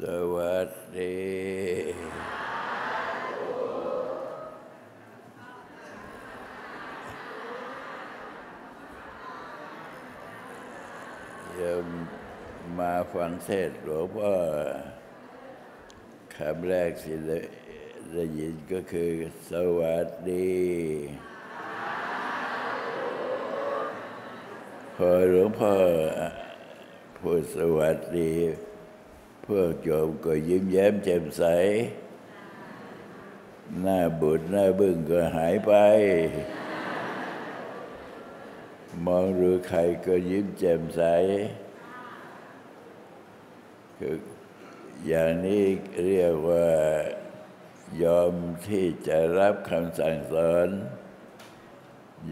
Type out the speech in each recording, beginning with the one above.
สวัสดีโยมมาฟังเทศหลวงพ่อคำแรกที่ได้ยินก็คือ สวัสดี พอหลวงพ่อพูดสวัสดี พวกโยมก็ยิ้มแย้มแจ่มใส หน้าบุญหน้าบึ้งก็หายไป มองดูใครก็ยิ้มแจ่มใส คืออย่างนี้เรียกว่ายอมที่จะรับคำสั่งสอน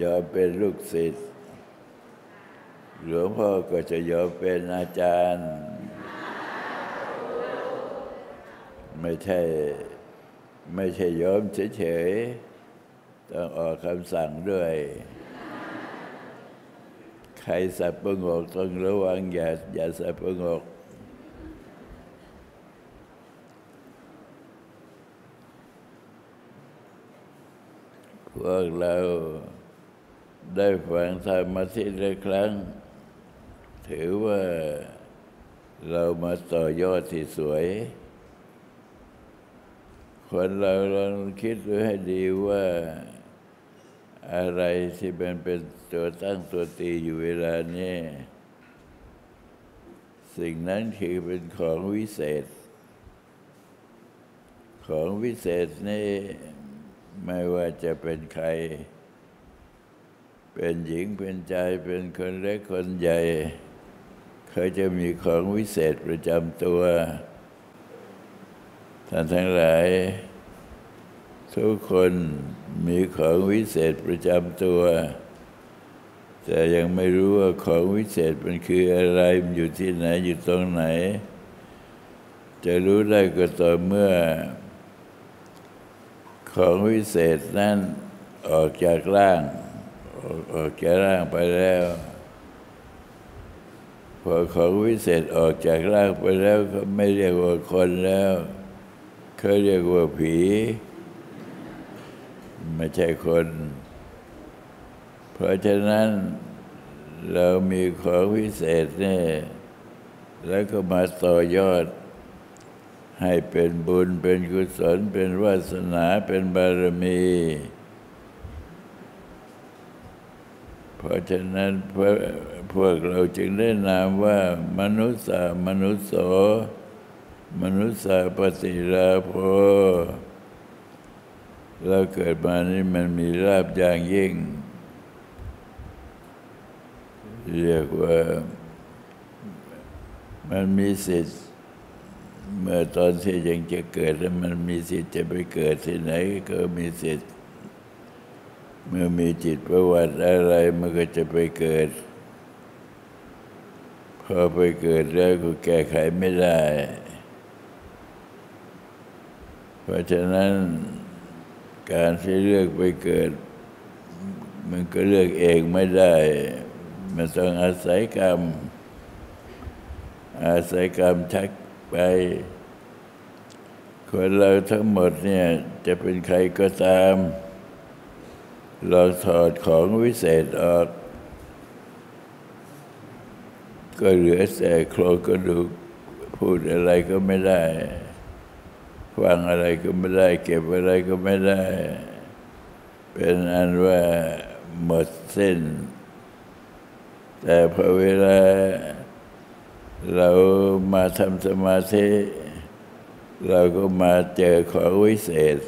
ยอมเป็นลูกศิษย์หลวงพ่อก็จะยอมเป็นอาจารย์ ไม่ใช่ไม่ใช่ยอมเฉยๆ ต้องออกคำสั่งด้วย ใครสับประงกต้องระวังอย่าอย่าสับประงกพวกเราได้ฟังธรรมที่ละครั้ง ถือว่าเรามาต่อยอดที่สวย คนเราลองคิดดูให้ดีว่าอะไรที่มันเป็นตัวตั้งตัวตีอยู่เวลานี้สิ่งนั้นคือเป็นของวิเศษ ของวิเศษนี่ไม่ว่าจะเป็นใคร เป็นหญิงเป็นชายเป็นคนเล็กคนใหญ่ เขาจะมีของวิเศษประจำตัวท่านทั้งหลาย ทุกคนมีของวิเศษประจำตัว แต่ยังไม่รู้ว่าของวิเศษมันคืออะไรมันอยู่ที่ไหนอยู่ตรงไหน จะรู้ได้ก็ต่อเมื่อ ของวิเศษนั้นออกจากร่าง ออกจากร่างไปแล้วพอของวิเศษออกจากร่างไปแล้ว ก็ไม่เรียกว่าคนแล้วเขาเรียกว่าผี ไม่ใช่คน เพราะฉะนั้นเรามีของวิเศษนี่แล้วก็มาต่อยอด ให้เป็นบุญเป็นกุศล เป็นวาสนาเป็นบารมี เพราะฉะนั้นพวกพวกเราจึงได้นามว่า มนุษย์สามนุษย์โสมนุษย์สาปฏิราโภ เราเกิดมานี่มันมีลาบอย่างยิ่ง เรียกว่ามันมีสิทธิ์เมื่อตอนที่ยังจะเกิดแล้วมันมีสิทธิ์จะไปเกิดที่ไหนก็มีสิทธิ์ เมื่อมีจิตประวัติอะไรมันก็จะไปเกิด พอไปเกิดแล้วก็แก้ไขไม่ได้ เพราะฉะนั้น การที่เลือกไปเกิด มันก็เลือกเองไม่ได้ มันต้องอาศัยกรรม อาศัยกรรมชักไป คนเราทั้งหมดเนี่ย จะเป็นใครก็ตามลองถอดของวิเศษออก ก็เหลือแต่โครงกระดูกพูดอะไรก็ไม่ได้ ฟังอะไรก็ไม่ได้ เก็บอะไรก็ไม่ได้ เป็นอันว่าหมดสิ้น แต่พอเวลาเรามาทำสมาธิ เราก็มาเจอของวิเศษ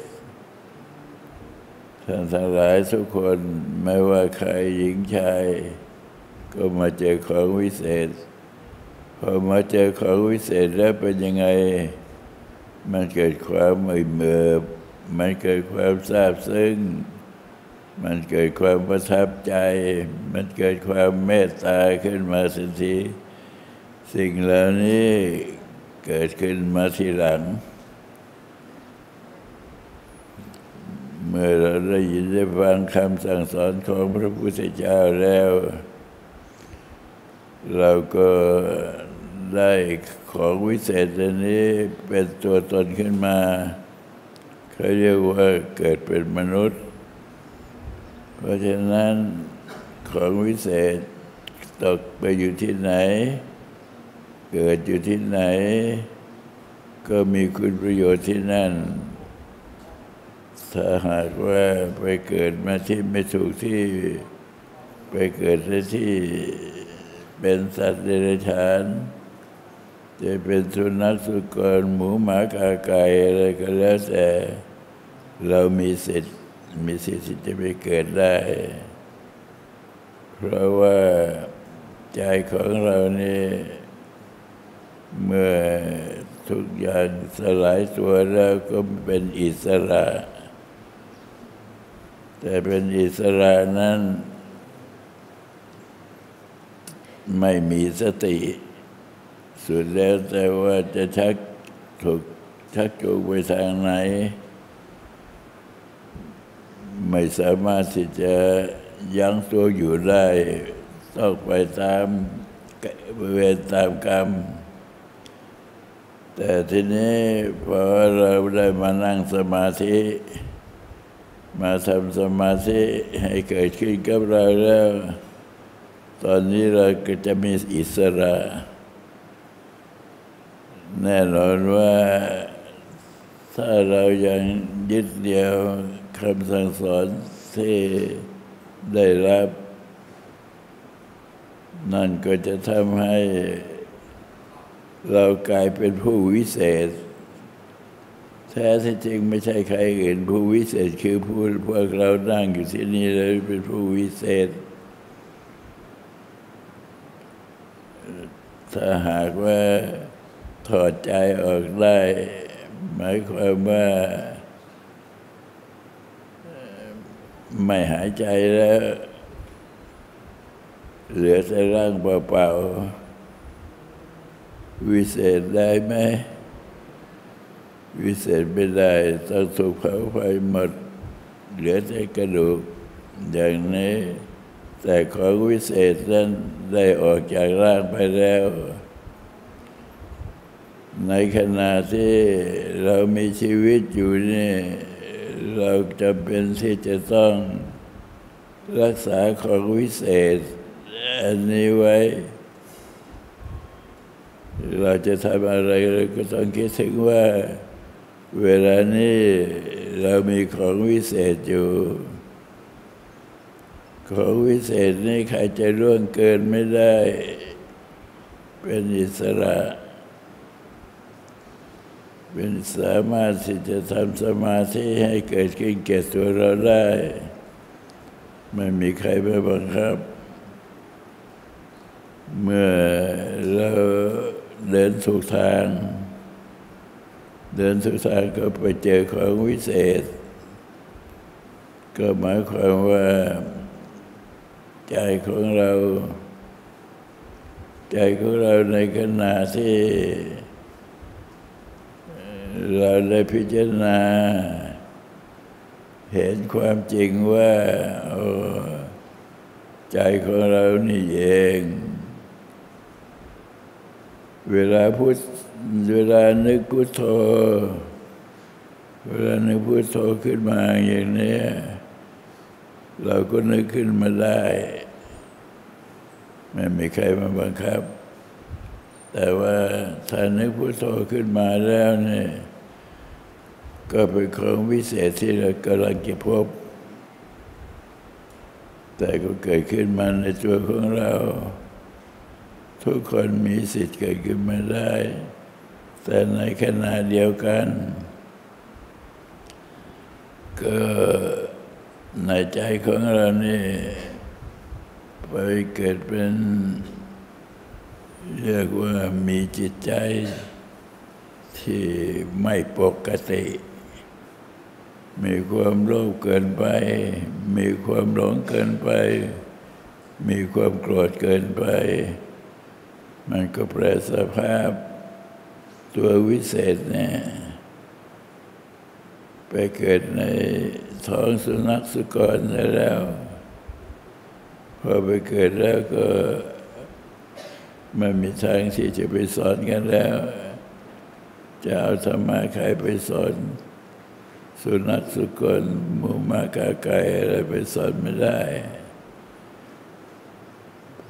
ท่านทั้งหลายทุกคนไม่ว่าใครหญิงชาย ก็มาเจอของวิเศษ พอมาเจอของวิเศษแล้วเป็นยังไง มันเกิดความไม่เมื่อมันเกิดความซาบซึ้ง มันเกิดความประทับใจ มันเกิดความเมตตาขึ้นมาทันทีสิ่งเหล่านี้เกิดขึ้นมาทีหลัง เมื่อเราได้ยินได้ฟังคำสั่งสอนของพระพุทธเจ้าแล้ว เราก็ได้ ของวิเศษอันนี้เป็นตัวตนขึ้นมาเขาเรียกว่าเกิดเป็นมนุษย์ เพราะฉะนั้นของวิเศษตกไปอยู่ที่ไหน เกิดอยู่ที่ไหน ก็มีคุณประโยชน์ที่นั่น ถ้าหากว่าไปเกิดมาที่ไม่ถูกที่ไปเกิดที่เป็นสัตว์เดรัจฉาน จะเป็นสุนัขสุกรหมูหมากาไก่อะไรก็แล้วแต่เรามีสิทธิ์มีสิทธิ์ที่จะไปเกิดได้ เพราะว่าใจของเรานี่เมื่อทุกอย่างสลายตัวแล้วก็เป็นอิสระ แต่เป็นอิสระนั้น ไม่มีสติ สุดแล้วแต่ว่าจะชักถูกชักจูงไปทางไหน ไม่สามารถที่จะยั้งตัวอยู่ได้ ต้องไปตามเวรตามกรรม แต่ทีนี้พอเราได้มานั่งสมาธิ มาทำสมาธิให้เกิดขึ้นกับเราแล้ว ตอนนี้เราก็จะมีอิสระ แน่นอนว่าถ้าเรายังยึดเดียวคำสั่งสอนที่ได้รับ นั่นก็จะทำให้เรากลายเป็นผู้วิเศษ แท้ที่จริงไม่ใช่ใครอื่น ผู้วิเศษคือผู้พวกเรานั่งอยู่ที่นี่เลยเป็นผู้วิเศษ ถ้าหากว่า ถอดใจออกได้ หมายความว่าไม่หายใจแล้ว เหลือแต่ร่างเปล่าๆวิเศษได้ไหม วิเศษไม่ได้ต้องถูกเผาไฟหมด เหลือแต่กระดูก อย่างนี้ แต่ของวิเศษนั้นได้ออกจากร่างไปแล้ว ในขณะที่เรามีชีวิตอยู่นี่ เราจำเป็นที่จะต้องรักษาของวิเศษ อันนี้ไว้ เราจะทำอะไรเราก็ต้องคิดถึงว่า เวลานี้เรามีของวิเศษอยู่ ของวิเศษนี่ใครจะร่วงเกินไม่ได้ เป็นอิสระ เป็นสามารถที่จะทำสมาธิให้เกิดขึ้นแก่ตัวเราได้ ไม่มีใครมาบังคับ เมื่อเราเดินถูกทาง เดินถูกทางก็ไปเจอของวิเศษ ก็หมายความว่า ใจของเรา ใจของเราในขณะที่ เราได้พิจารณา เห็นความจริงว่าใจของเรานี่เอง เวลาพูดเวลานึกพุทโธ เวลานึกพุทโธขึ้นมาอย่างนี้เราก็นึกขึ้นมาได้ ไม่มีใครมาบังคับ แต่ว่าถ้านึกพุทโธขึ้นมาแล้วเนี่ย ก็เป็นของวิเศษที่เรากำลังจะพบ แต่ก็เกิดขึ้นมาในตัวของเรา ทุกคนมีสิทธิ์เกิดขึ้นมาได้ แต่ในขณะเดียวกัน ก็ในใจของเรานี่ไปเกิดเป็นเรียกว่ามีจิตใจที่ไม่ปกติ มีความโลภเกินไป มีความหลงเกินไป มีความโกรธเกินไป มันก็แปลสภาพ ตัววิเศษเนี่ยไปเกิดในท้องสุนัขสุกรแล้ว พอไปเกิดแล้วก็ไม่มีทางที่จะไปสอนกันแล้ว จะเอาธรรมะใครไปสอน สุนัขสุกรหมูมากาไก่อะไรไปสอนไม่ได้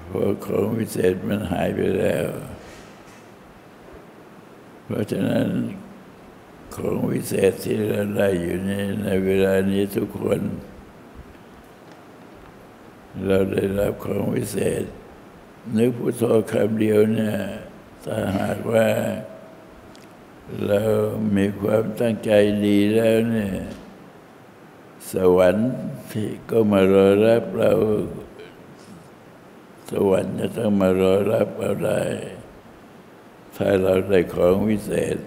เพราะของวิเศษมันหายไปแล้ว เพราะฉะนั้นของวิเศษที่เราได้อยู่ในในเวลานี้ทุกคน เราได้รับของวิเศษ นึกพุทโธคำเดียวเนี่ยถ้าหากว่า เรามีความตั้งใจดีแล้วเนี่ยสวรรค์ที่ก็มารอรับเรา สวรรค์จะต้องมารอรับเราได้ถ้าเราได้ของวิเศษ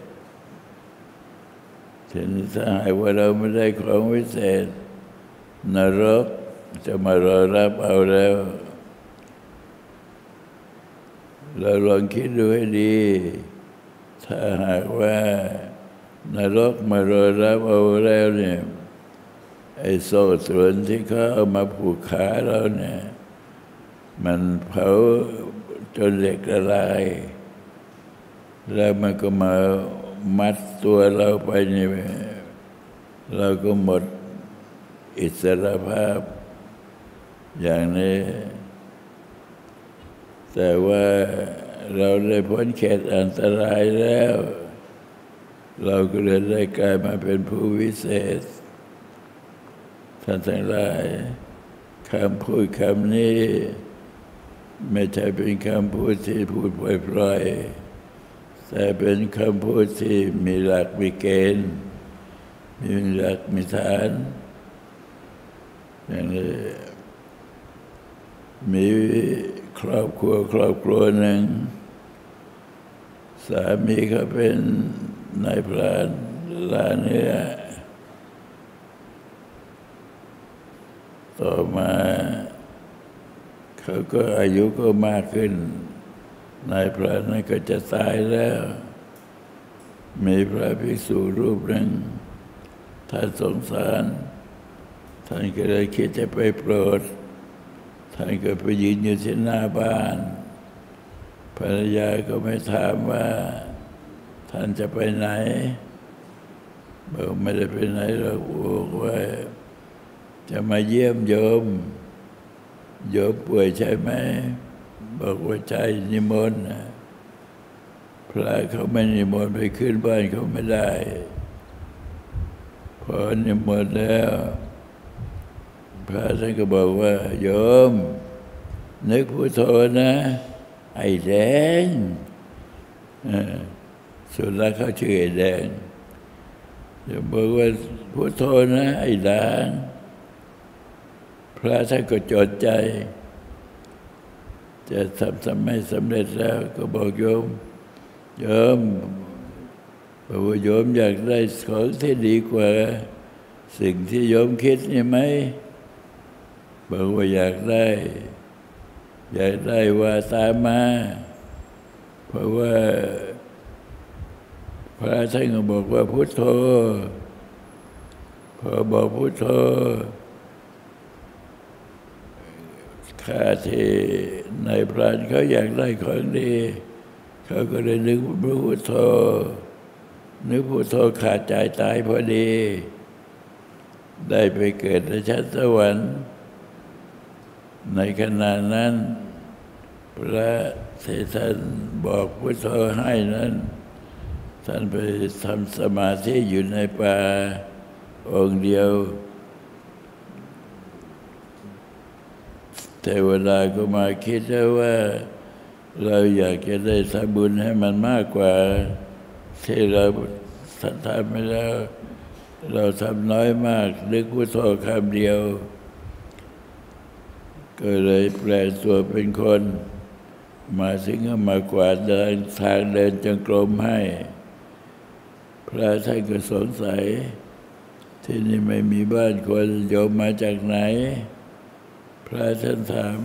ทีนี้ถ้าหากว่าเราไม่ได้ของวิเศษ นรกจะมารอรับเอาแล้ว เราลองคิดดูให้ดี ถ้าหากว่านรกมารอรับเอาแล้วเนี่ยไอ้โซ่ตรวนที่เขาเอามาผูกขาเราเนี่ยมันเผาจนเหล็กละลาย แล้วมันก็มามัดตัวเราไปนี่เราก็หมดอิสรภาพ อย่างนี้ แต่ว่า เราได้พ้นเขตอันตรายแล้ว เราก็เลยได้กลายมาเป็นผู้วิเศษ ท่านทั้งหลายคำพูดคำนี้ ไม่ใช่เป็นคำพูดที่พูดปล่อยๆแต่เป็นคำพูดที่มีหลักมีเกณฑ์มีหลักมีฐานอย่างนี้มี ครอบครัวครอบครัวหนึ่ง สามีเขาเป็นนายพรานลาเนื้อ ต่อมาเขาก็อายุก็มากขึ้น นายพรานนั้นก็จะตายแล้ว มีพระภิกษุรูปหนึ่งท่านสงสาร ท่านก็เลยคิดจะไปโปรด ท่านก็ไปยืนอยู่ที่หน้าบ้านภรรยาก็ไม่ถามว่า ท่านจะไปไหนบอกไม่ได้ไปไหนหรอกบอกว่าจะมาเยี่ยมโยมโยมป่วยใช่ไหมบอกว่าใช่นิมนต์นะพระเขาไม่นิมนต์ไปขึ้นบ้านเขาไม่ได้ พอนิมนต์แล้ว พระท่านก็บอกว่าโยม นึกพุทโธนะ ไอ้แดงสุดแล้วเขาชื่อไอ้แดงจะบอกว่าพุทโธนะ ไอ้ด่างพระท่านก็จดใจ จะทำทำไม่สำเร็จแล้ว ก็บอกโยมโยมบอกว่าโยมอยากได้ของที่ดีกว่า สิ่งที่โยมคิดนี่ไหม บอกว่าอยากได้ อยากได้ว่าตามมา เพราะว่า พระท่านก็บอกว่าพุทโธพอบอกพุทโธข้าที่ในพรานเขาอยากได้ของดีเขาก็เลยนึกพุทโธนึกพุทโธขาดใจตายพอดี ได้ไปเกิดในชั้นสวรรค์ ในขณะนั้น พระที่ท่านบอกพุทโธให้นั้น ท่านไปทำสมาธิอยู่ในป่าองค์เดียว เทวดาก็มาคิดแล้วว่า เราอยากจะได้ทำบุญให้มันมากกว่า ที่เราทำไม่แล้ว เราทำน้อยมากนึกพุทโธคำเดียว ก็เลยแปลตัวเป็นคน มาถึงก็มากวาดเดินทางเดินจงกรมให้ พระท่านก็สงสัย ที่นี่ไม่มีบ้านคนโยมมาจากไหน พระท่านถาม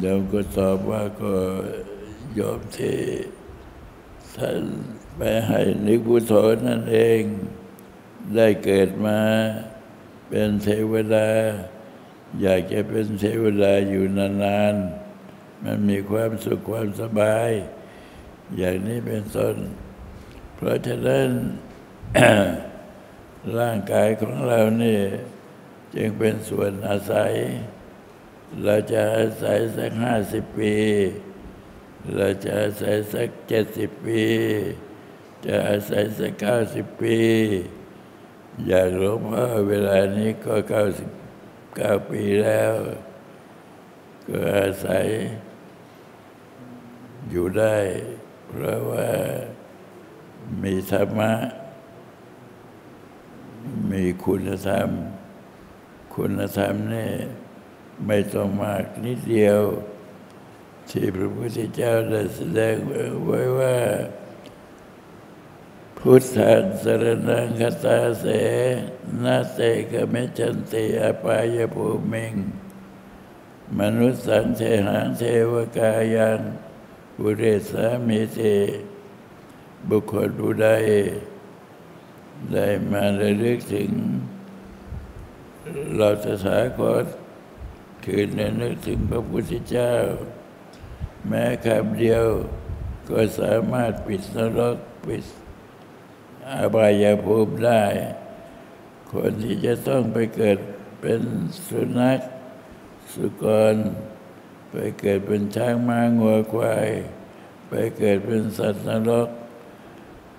โยมก็ตอบว่าก็โยมที่ท่านไปให้นิพุโธนั่นเอง ได้เกิดมาเป็นเทวดา อยากจะเป็นเทวดาอยู่นานๆ มันมีความสุขความสบาย อย่างนี้เป็นต้น เพราะฉะนั้น ร่างกายของเรานี่ จึงเป็นส่วนอาศัย เราจะอาศัยสักห้าสิบปี เราจะอาศัยสักเจ็ดสิบปี จะอาศัยสักเก้าสิบปี อย่างหลวงพ่อเวลานี้ก็เก้าสิบ เก้าปีแล้วก็อาศัย อยู่ได้ เพราะว่ามีธรรมะ มีคุณธรรม คุณธรรมนี่ไม่ต้องมากนิดเดียว ที่พระพุทธเจ้าได้แสดงไว้ว่า พุทธังสรนังคตาเสนาเตกเมจันติอปายภูมิง มนุษย์สังเทหังเทวกายังบุเรสามิเตบุคคลผู้ใดได้มาระลึกถึง เราจะสาคตคือระลึกถึงพระพุทธเจ้า แม้คำเดียวก็สามารถปิดนรกปิด อบายภูมิได้ คนที่จะต้องไปเกิดเป็นสุนัข สุกร ไปเกิดเป็นช้างม้างัวควาย ไปเกิดเป็นสัตว์นรก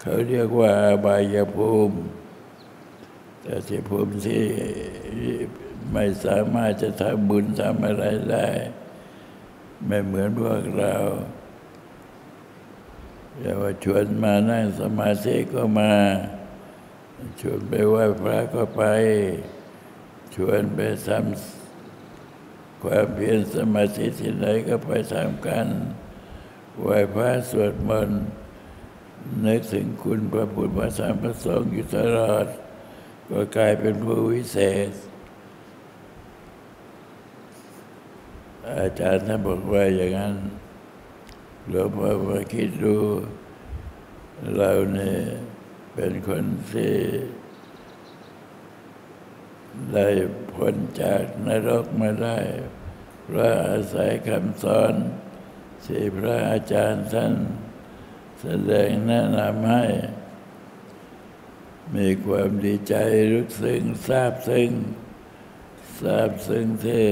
เขาเรียกว่าอบายภูมิ แต่ที่ภูมิที่ไม่สามารถจะทำบุญทำอะไรได้ ไม่เหมือนพวกเรา อย่าว่าชวนมานั่งสมาธิก็มา ชวนไปไหว้พระก็ไป ชวนไปทำความเพียรสมาธิที่ไหนก็ไปทำกันไหว้พระสวดมนต์นึกถึงคุณพระพุทธพระธรรมพระสงฆ์อยู่ตลอด ก็กลายเป็นผู้วิเศษ อาจารย์ท่านบอกว่าอย่างนั้น หลวงพ่อมาคิดดูเราเนี่ยเป็นคนที่ได้พ้นจากนรกมาได้เพราะอาศัยคำสอนที่พระอาจารย์ท่านแสดงแนะนำให้ มีความดีใจรู้สึกทราบซึ้งทราบซึ้งที่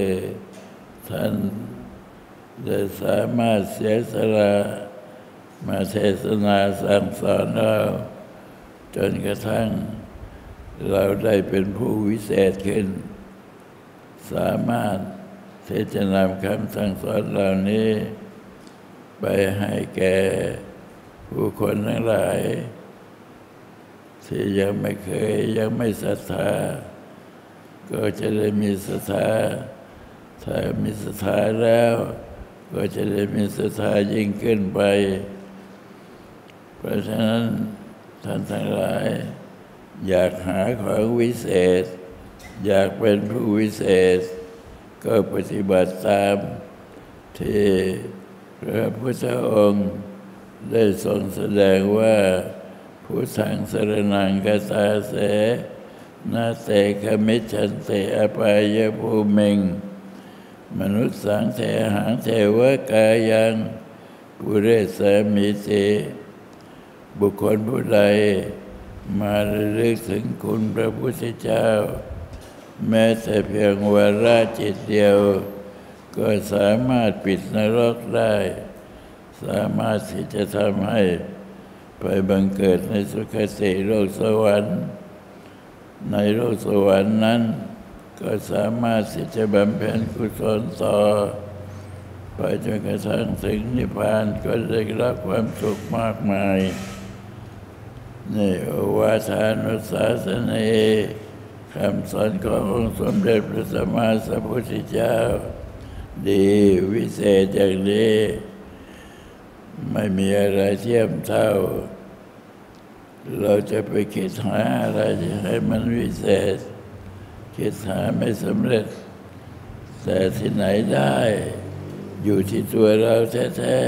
ท่าน ได้สามารถเสียสละมาเทศนาสั่งสอนเราจนกระทั่ง เราได้เป็นผู้วิเศษขึ้น สามารถเที่จะนำคำสั่งสอนเหล่านี้ ไปให้แก่ผู้คนทั้งหลาย ที่ยังไม่เคยยังไม่ศรัทธา ก็จะได้มีศรัทธาถ้ามีศรัทธาแล้ว ก็จะได้มีศรัทธายิ่งขึ้นไป เพราะฉะนั้นท่านทั้งหลาย อยากหาของวิเศษ อยากเป็นผู้วิเศษ ก็ปฏิบัติตามที่พระพุทธองค์ได้ทรงแสดงว่าผู้ทางสรนังกตาเสนาเตคมิชันเตอปายภูมิง มนุษย์สังเทหังเทวกายังปุเรสมิเตบุคคลผู้ใดมาระลึกถึงคุณพระพุทธเจ้า แม้แต่เพียงวาระจิตเดียว ก็สามารถปิดนรกได้ สามารถที่จะทำให้ไปบังเกิดในสุคติโลกสวรรค์ ในโลกสวรรค์นั้น ก็สามารถที่จะบำเพ็ญกุศลต่อ ไปจนกระทั่งถึงนิพพานก็ได้รับความสุขมากมายนี่โอวาทานุสาสนีคำสอนขององค์สมเด็จพระสัมมาสัมพุทธเจ้า ดีวิเศษอย่างนี้ ไม่มีอะไรเทียมเท่า เราจะไปคิดหาอะไรให้มันวิเศษ คิดหาไม่สำเร็จ แต่ที่ไหนได้ อยู่ที่ตัวเราแท้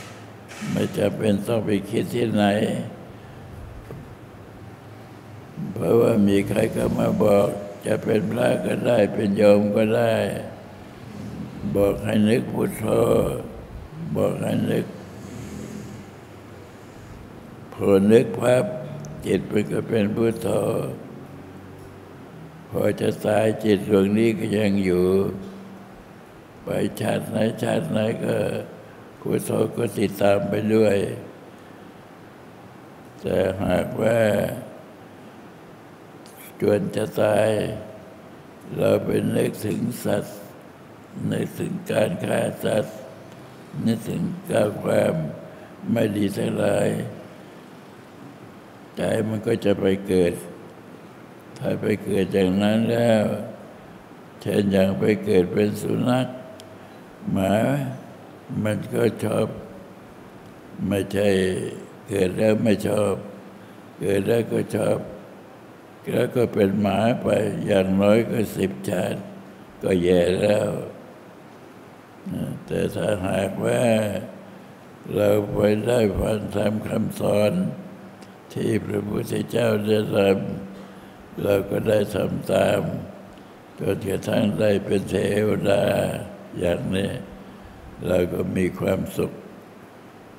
ๆไม่จะเป็นต้องไปคิดที่ไหน เพราะว่ามีใครก็มาบอก จะเป็นพระก็ได้ เป็นโยมก็ได้ บอกให้นึกพุทโธบอกให้นึกพอนึกพับจิตมันก็เป็นพุทโธ พอจะตายจิตดวงนี้ก็ยังอยู่ ไปชาติไหนชาติไหนก็พุทโธก็ติดตามไปด้วย แต่หากว่าจวนจะตาย เราไปนึกถึงสัตว์นึกถึงการฆ่าสัตว์นึกถึงการความไม่ดีทั้งหลาย ใจมันก็จะไปเกิด ถ้าไปเกิดอย่างนั้นแล้วเช่นอย่างไปเกิดเป็นสุนัขหมามันก็ชอบ ไม่ใช่เกิดแล้วไม่ชอบ เกิดแล้วก็ชอบ แล้วก็เป็นหมาไปอย่างน้อยก็สิบชาติ ก็แย่แล้ว แต่ถ้าหากว่าเราไปได้ฟังธรรมคำสอน ที่พระพุทธเจ้าได้ทำ เราก็ได้ทำตามจนกระทั่งได้เป็นเทวดาอย่างนี้เราก็มีความสุข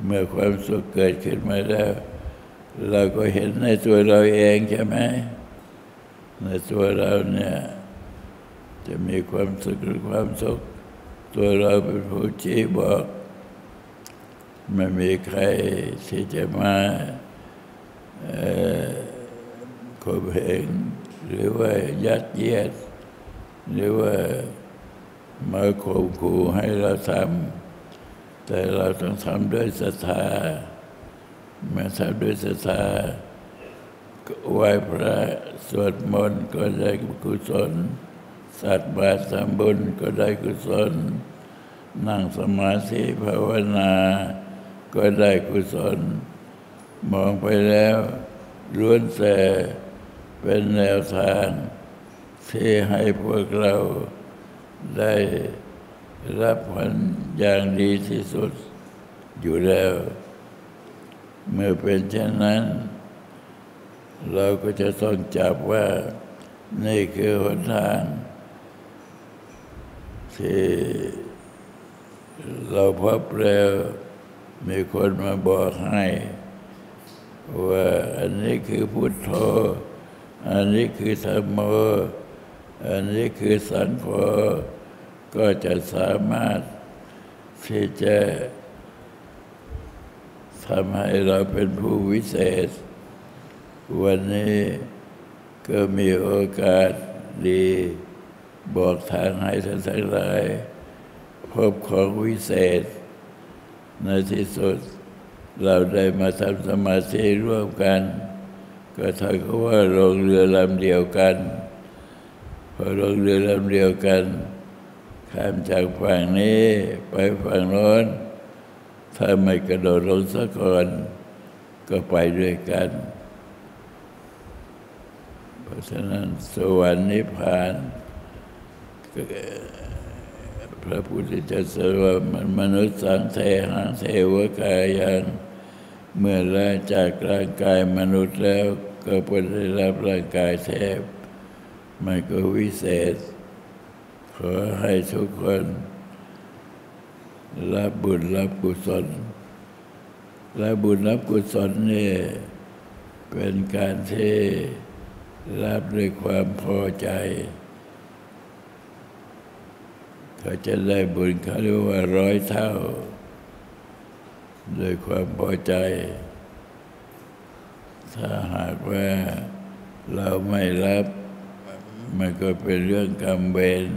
เมื่อความสุขเกิดขึ้นมาแล้ว เราก็เห็นในตัวเราเองใช่ไหมในตัวเราเนี่ยจะมีความสุขหรือความสุข ตัวเราเป็นผู้ชี้บอกไม่มีใครที่จะมา ข่มเหงหรือว่ายัดเยียด หรือว่ามาข่มขู่ให้เราทำแต่เราต้องทำด้วยศรัทธาเมื่อทำด้วยศรัทธาไหว้พระสวดมนต์ก็ได้กุศลสัตว์บาตรทำบุญก็ได้กุศล นั่งสมาธิภาวนา ก็ได้กุศล มองไปแล้วล้วนแต่ เป็นแนวทางที่ให้พวกเราได้รับผลอย่างดีที่สุดอยู่แล้ว เมื่อเป็นเช่นนั้น เราก็จะต้องจับว่า นี่คือหนทาง ที่เราพบแล้วมีคนมาบอกให้ ว่าอันนี้คือพุทโธ อันนี้คือธรรมโม อันนี้คือสังโฆก็จะสามารถที่จะทำให้เราเป็นผู้วิเศษ วันนี้ก็มีโอกาสดี บอกทางให้ท่านทั้งหลายพบของวิเศษ ในที่สุดเราได้มาทำสมาธิร่วมกัน ก็เท่ากับว่าลงเรือลำเดียวกัน พอลงเรือลำเดียวกัน ข้ามจากฝั่งนี้ไปฝั่งโน้นถ้าไม่กระโดดลงสักคนก็ไปด้วยกัน เพราะฉะนั้นสวรรค์นิพพานพระพุทธเจ้าสว่ามันมนุษย์สังเทหังเทวกายัง เมื่อละจากร่างกายมนุษย์แล้วก็ไปได้รับร่างกายเทพมันก็วิเศษ ขอให้ทุกคน รับบุญรับกุศลรับบุญรับกุศลนี่เป็นการที่รับด้วยความพอใจ เขาจะได้บุญเขาเรียกว่าร้อยเท่า โดยความพอใจ ถ้าหากว่าเราไม่รับ มันก็เป็นเรื่องกรรมเวร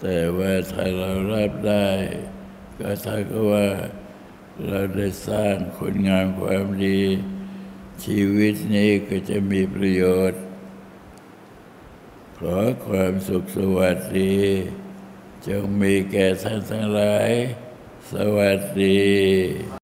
แต่ว่าถ้าเรารับได้ ก็ถ้าก็ว่าเราได้สร้างคุณงามความดี ชีวิตนี้ก็จะมีประโยชน์ ขอความสุขสวัสดี จงมีแก่ท่านทั้งหลาย สวัสดี